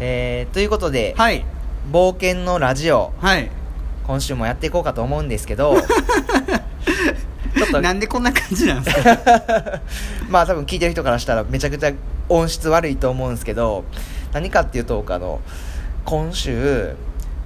えー、ということで、はい。冒険のラジオはい。今週もやっていこうかと思うんですけど ちょっとなんでこんな感じなんですか？まあ多分聞いてる人からしたらめちゃくちゃ音質悪いと思うんですけど何かっていうとあの今週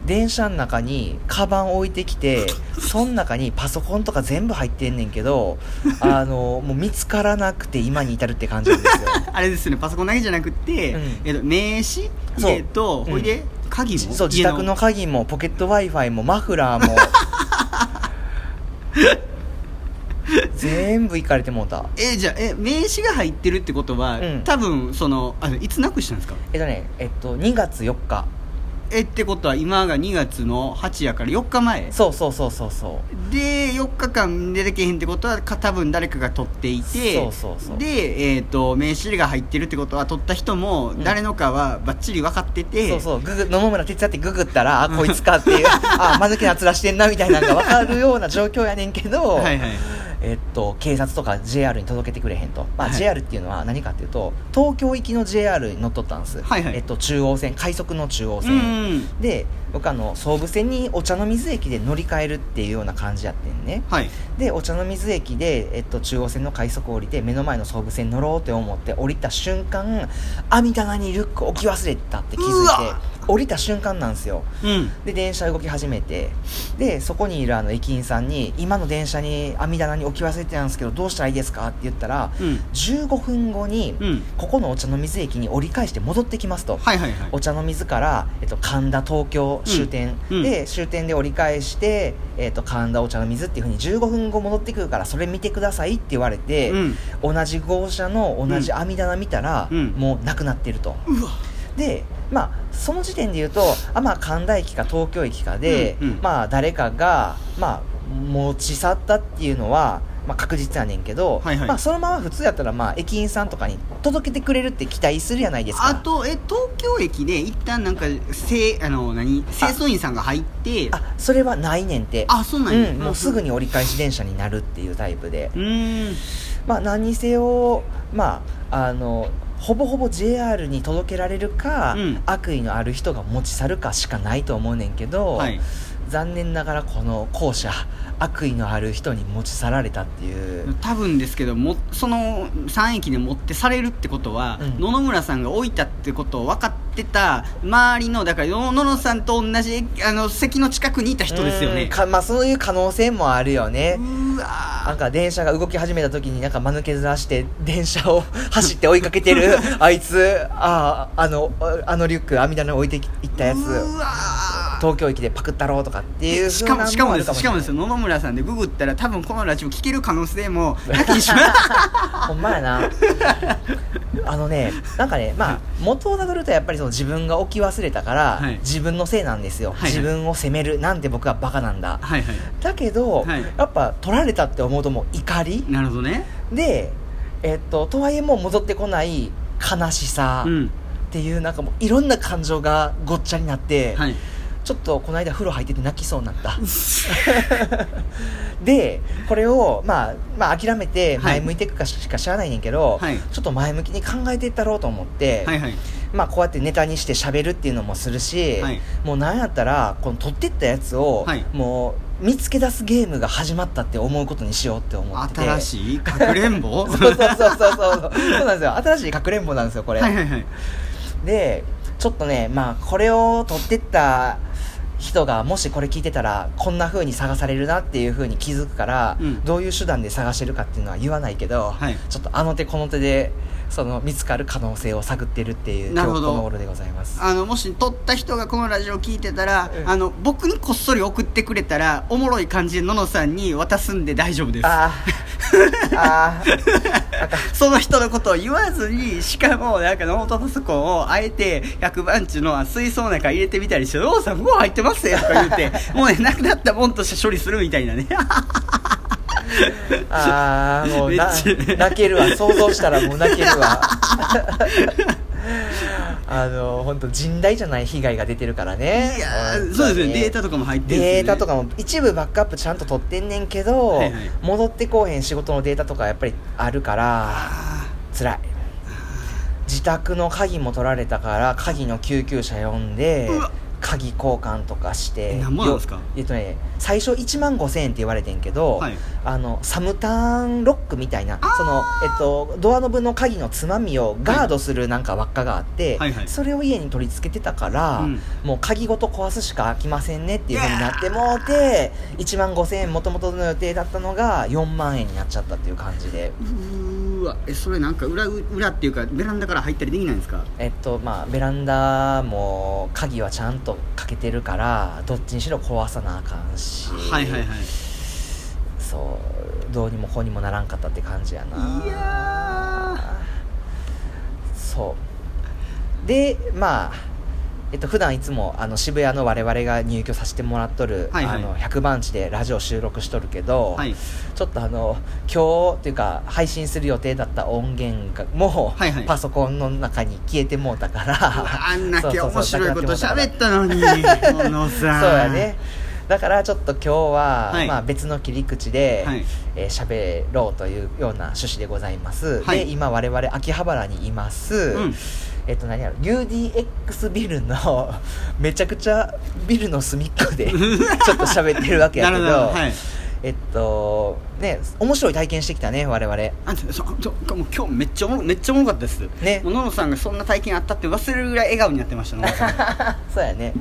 電車の中にカバン置いてきて その中にパソコンとか全部入ってんねんけどあのもう見つからなくて今に至るって感じなんですよ。あれですよね。パソコンだけじゃなくて、うん。えっと、名刺そう。えっと、うん。ほいで鍵もそう自宅の鍵もポケット w i f i もマフラーも。全部いかれてもうた。えじゃあえ名刺が入ってるってことは、うん。多分そのあいつなくしたんですか？えっとねえっと2月4日えってことは今が2月の8やから4日前？そうそうそうそうそう。で4日間出てけへんってことはか多分誰かが取っていてそうそうそう。で、えー、と名刺が入ってるってことは取った人もん。誰のかはばっちり分かってて、そうそう。ググ野々村哲也ってググったらあこいつかっていう あ間抜けな面してんなみたいなのが分かるような状況やねんけど、はいはいえっと、警察とか JR に届けてくれへんと、まあ、はい。JR っていうのは何かっていうと東京行きの JR に乗っとったんです、はいはい。えっと、中央線快速の中央う線、んで僕あの総武線にお茶の水駅で乗り換えるっていうような感じやってんね。はい。でお茶の水駅で、えっと、中央線の快速降りて目の前の総武線に乗ろうって思って降りた瞬間網棚にリュック置き忘れたって気づいて降りた瞬間なんですよ。うん。で電車動き始めて。でそこにいるあの駅員さんに今の電車に網棚に置き忘れてたんですけどどうしたらいいですかって言ったらうん。15分後にうん。ここのお茶の水駅に折り返して戻ってきますと、はいはいはい。お茶の水から、えっと、神田東京終点、で終点で折り返して、えっと、神田お茶の水っていうふうに15分後戻ってくるからそれ見てくださいって言われて、うん。同じ号車の同じ網棚見たら、うん。もうなくなってると。でまあその時点で言うとあまあ神田駅か東京駅かで、うんうん。まあ誰かがまあ持ち去ったっていうのは、まあ、確実やねんけど、はいはい。まあ、そのまま普通やったらまあ駅員さんとかに届けてくれるって期待するやないですか。あとえ東京駅で一旦なんかせあの何清掃員さんが入ってあそれはないねんて。あそうなんや。うん、もうすぐに折り返し電車になるっていうタイプで。うーん。まあ何にせよまああのほぼほぼ JR に届けられるか、うん。悪意のある人が持ち去るかしかないと思うねんけど、はい。残念ながらこの後者悪意のある人に持ち去られたっていう。多分ですけどもその3駅で持ってされるってことは、うん。野々村さんが置いたってことを分かってた周りのだから野々さんと同じあの席の近くにいた人ですよね。うんかまあそういう可能性もあるよね。うわなんか電車が動き始めた時になんか間抜けずらして電車を 走って追いかけてるあいつ。あああのあのリュック網棚に置いていったやつ。うわ東京駅でパクったろうとかっていうしかもしかもです しかもです。野々村さんでググったら多分このラジオ聞ける可能性もなきにしもないほんまやな。あのねなんかねまあ元をたどるとやっぱりその自分が置き忘れたから、はい。自分のせいなんですよ、はいはい。自分を責める。なんて僕はバカなんだ。はいはい。だけど、はい。やっぱ取られたって思うともう怒り。なるほどね。でえっととはいえもう戻ってこない悲しさうん。っていうなんかもういろんな感情がごっちゃになって、はいちょっとこの間風呂入ってて泣きそうになった。でこれを、まあ、まあ諦めてはい。前向いていくかしか知らないねんけど、はい。ちょっと前向きに考えていったろうと思って、はいはい。まあ、こうやってネタにして喋るっていうのもするし、はい。もうなんやったらこの撮ってったやつを、はい。もう見つけ出すゲームが始まったって思うことにしようって思ってて。新しいかくれんぼ？そうそうそうそうそう。そうなんですよ。新しいかくれんぼなんですよこれ、はいはいはい。でちょっとねまあこれを撮ってった人がもしこれ聞いてたらこんな風に探されるなっていう風に気づくから、うん。どういう手段で探してるかっていうのは言わないけど、はい。ちょっとあの手この手でその見つかる可能性を探ってるっていうこの頃でございます。あのもし撮った人がこのラジオを聞いてたら、うん。あの僕にこっそり送ってくれたらおもろい感じでののさんに渡すんで大丈夫です。あー。あ その人のことを言わずにしかもなんかノートパソコンをあえて100番地の水槽の中入れてみたりして「おうさんもう入ってますよ」とか言って もうねなくなったもんとして処理するみたいなね。あーもう泣けるわ。想像したらもう泣けるわあの本当甚大じゃない被害が出てるからね。いやそうですよねデータとかも入ってるね。データとかも一部バックアップちゃんと取ってんねんけど、はいはい。戻ってこうへん仕事のデータとかやっぱりあるからあ辛い。自宅の鍵も取られたから鍵の救急車呼んでうわ鍵交換とかしてえ何万ですか？よえっとね最初1万5000円って言われてんけど、はい。あのサムターンロックみたいなその、えっと、ドアノブの鍵のつまみをガードするなんか輪っかがあって、はいはい。それを家に取り付けてたから、うん。もう鍵ごと壊すしか開きませんねっていうふうになってもうて1万5000円もともとの予定だったのが4万円になっちゃったっていう感じで。うーわえそれなんか裏裏っていうかベランダから入ったりできないんですか？えっとまあ、ベランダも鍵はちゃんとかけてるからどっちにしろ壊さなあかんし。はいはいはい。そうどうにもこうにもならんかったって感じやな。いやそう。でまあえっと普段いつもあの渋谷の我々が入居させてもらっとる、はいはい。あの100番地でラジオ収録しとるけど、はい。ちょっとあの今日っていうか配信する予定だった音源がも、はいはい。パソコンの中に消えてもうたから。あんだけ面そうそうそう白いこと喋ったのに 小野さそうんやね。だからちょっと今日は、はい。まあ、別の切り口ではい。えー喋、ろうというような趣旨でございます、はい。で今我々秋葉原にいます、うんえっと何やろ？UDX ビルの めちゃくちゃビルの隅っこで ちょっと喋ってるわけやなけどはい。えっとね面白い体験してきたね我々。あそそそもう今日めっちゃおもろめっちゃおもろかったです。ね。もう野野さんがそんな体験あったって忘れるぐらい笑顔になってました そうやね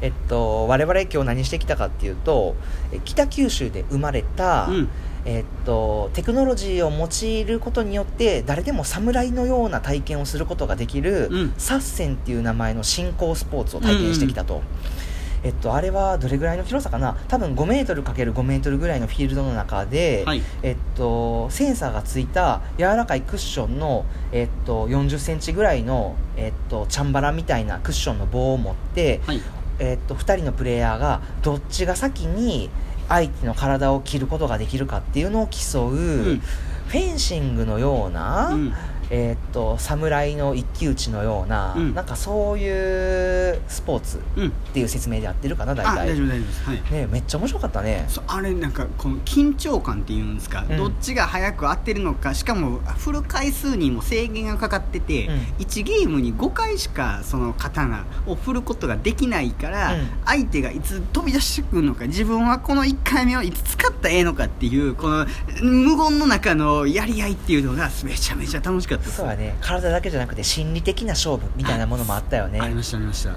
えっと我々今日何してきたかっていうとえ北九州で生まれた、うん。えっとテクノロジーを用いることによって誰でも侍のような体験をすることができる、うん。サッセンっていう名前の新興スポーツを体験してきたと、えっと、あれはどれぐらいの広さかな？多分5メートル ×5 メートルぐらいのフィールドの中で、はい。えっと、センサーがついた柔らかいクッションの、えっと、40センチぐらいの、えっと、チャンバラみたいなクッションの棒を持って、はいえっと、2人のプレイヤーがどっちが先に相手の体を切ることができるかっていうのを競う、ん。フェンシングのような、うんえっと侍の一騎打ちのような、うん。なんかそういうスポーツうん。っていう説明で合ってるかな大あ体。大丈夫大丈夫です。はい。ねめっちゃ面白かったね。あれなんかこの緊張感っていうんですか、うん。どっちが早く当てるのかしかも振る回数にも制限がかかってて、うん。1ゲームに5回しかその刀を振ることができないから、うん。相手がいつ飛び出してくるのか自分はこの1回目をいつ使ったらええのかっていうこの無言の中のやり合いっていうのがめちゃめちゃ楽しかったですそうやね。体だけじゃなくて心理的な勝負みたいなものもあったよね。ありましたありました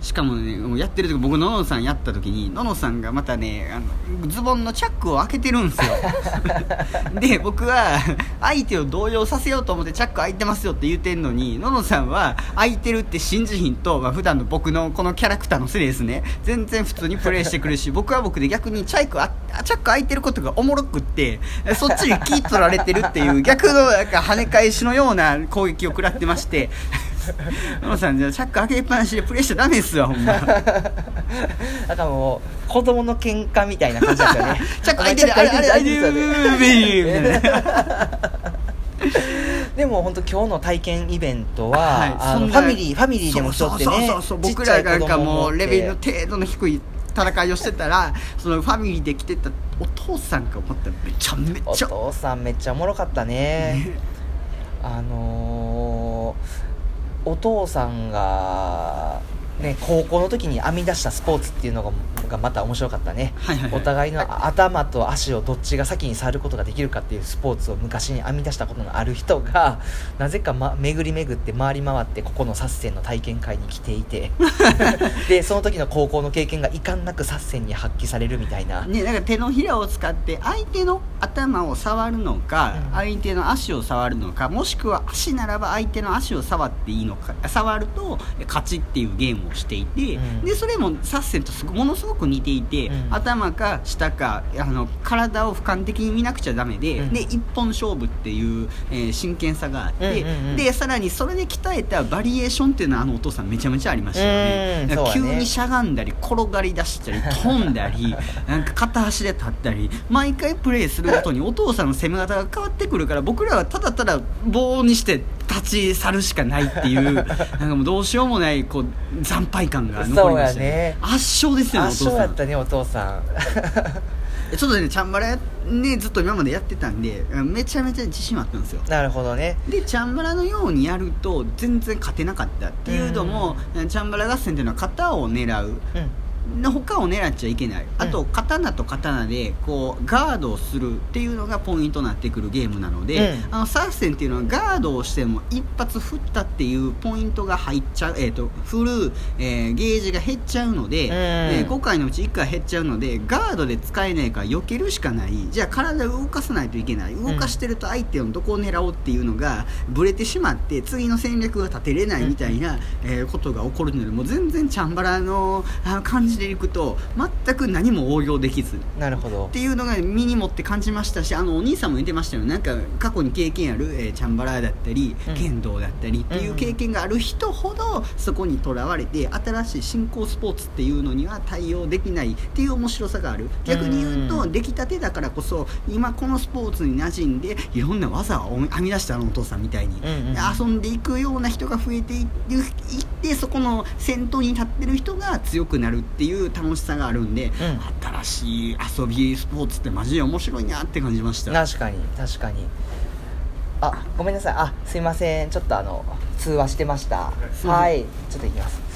しかもねもうやってる時僕ののさんやった時にののさんがまたねあのズボンのチャックを開けてるんですよ。で僕は相手を動揺させようと思ってチャック開いてますよって言ってんのにののさんは開いてるって信じひんと、まあ普段の僕のこのキャラクターのせいですね全然普通にプレイしてくるし 僕は僕で逆にチャイクあチャック開いてることがおもろくってそっちに気取られてるっていう逆のなんか跳ね返しのような攻撃を食らってまして 野野さんじゃあチャック開けっぱなしでプレイしちゃダメですわほんま。なんかもう子供の喧嘩みたいな感じだったよね。チャック開いてる開いてるベイみたいなでも本当今日の体験イベントは、はいあのファミリーファミリーでもしとってねそうそうそうそうちっちゃい僕らがなんかもうレベルの程度の低い戦いをしてたらそのファミリーで来てたお父さんが思ったらめちゃめおちゃ父さんめっちゃおもろかったねねあのーお父さんがね高校の時に編み出したスポーツっていうのががまた面白かったね、はいはいはい。お互いの頭と足をどっちが先に触ることができるかっていうスポーツを昔に編み出したことのある人が なぜか、ま、巡り巡って回り回ってここのサッセンの体験会に来ていて。でその時の高校の経験が遺憾なくサッセンに発揮されるみたいな、ね、なんか手のひらを使って相手の頭を触るのか、うん。相手の足を触るのかもしくは足ならば相手の足を触っていいのか触ると勝ちっていうゲームをしていて、うん。でそれもサッセンとすごものすごく似ていて、うん。頭か下かあの体を俯瞰的に見なくちゃダメで、うん。で一本勝負っていう、えー真剣さがあって、うんうんうん。でさらにそれで鍛えたバリエーションっていうのはあのお父さんめちゃめちゃありましたよね。うんだから急にしゃがんだり転がり出したり飛んだりなんか片足で立ったり毎回プレーするごとにお父さんの攻め方が変わってくるから僕らはただただ棒にして立ち去るしかないっていう なんかもうどうしようもないこう惨敗感が残りました、そうやね。圧勝ですよねお圧父さん。勝やったねお父さん。ちょっとねチャンバラねずっと今までやってたんでめちゃめちゃ自信あったんですよ。なるほどね。でチャンバラのようにやると全然勝てなかったっていうのも、チャンバラ合戦っていうのは型を狙う。うんの他を狙っちゃいけない。あと、うん刀と刀でこうガードをするっていうのがポイントになってくるゲームなので、うんあのサーセンっていうのはガードをしても一発振ったっていうポイントが入っちゃう、えー、と振る、えーゲージが減っちゃうので、んえ。5回のうち1回減っちゃうのでガードで使えないから避けるしかない。じゃあ体を動かさないといけない。動かしてると相手のどこを狙おうっていうのがブレてしまって次の戦略が立てれないみたいな、えーことが起こるのでもう全然チャンバラの感じでいくと全く何も応用できず。なるほど。っていうのが身に持って感じましたしあのお兄さんも言ってましたよなんか過去に経験ある、えーチャンバラだったり、うん。剣道だったりっていう経験がある人ほどそこにとらわれて新しい新興スポーツっていうのには対応できないっていう面白さがある。逆に言うと、うん。出来たてだからこそ今このスポーツに馴染んでいろんな技を編み出したあのお父さんみたいに、うんうん遊んでいくような人が増えていっていってそこの先頭に立ってる人が強くなるっていう楽しさがあるんで、新しい遊びスポーツってマジで面白いなって感じました。確かに確かに。あごめんなさい。あすいません。ちょっとあの通話してました。はい。ちょっと行きます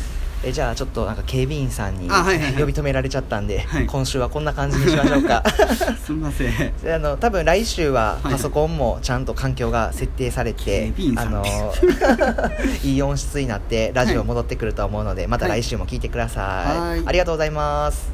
えじゃあちょっとなんか警備員さんに呼び止められちゃったんで、はい。今週はこんな感じにしましょうか。すみません。であの多分来週ははい。パソコンもちゃんと環境が設定されて、警備員さん。あの いい音質になってラジオ戻ってくると思うので、また来週も聞いてください、はい。ありがとうございます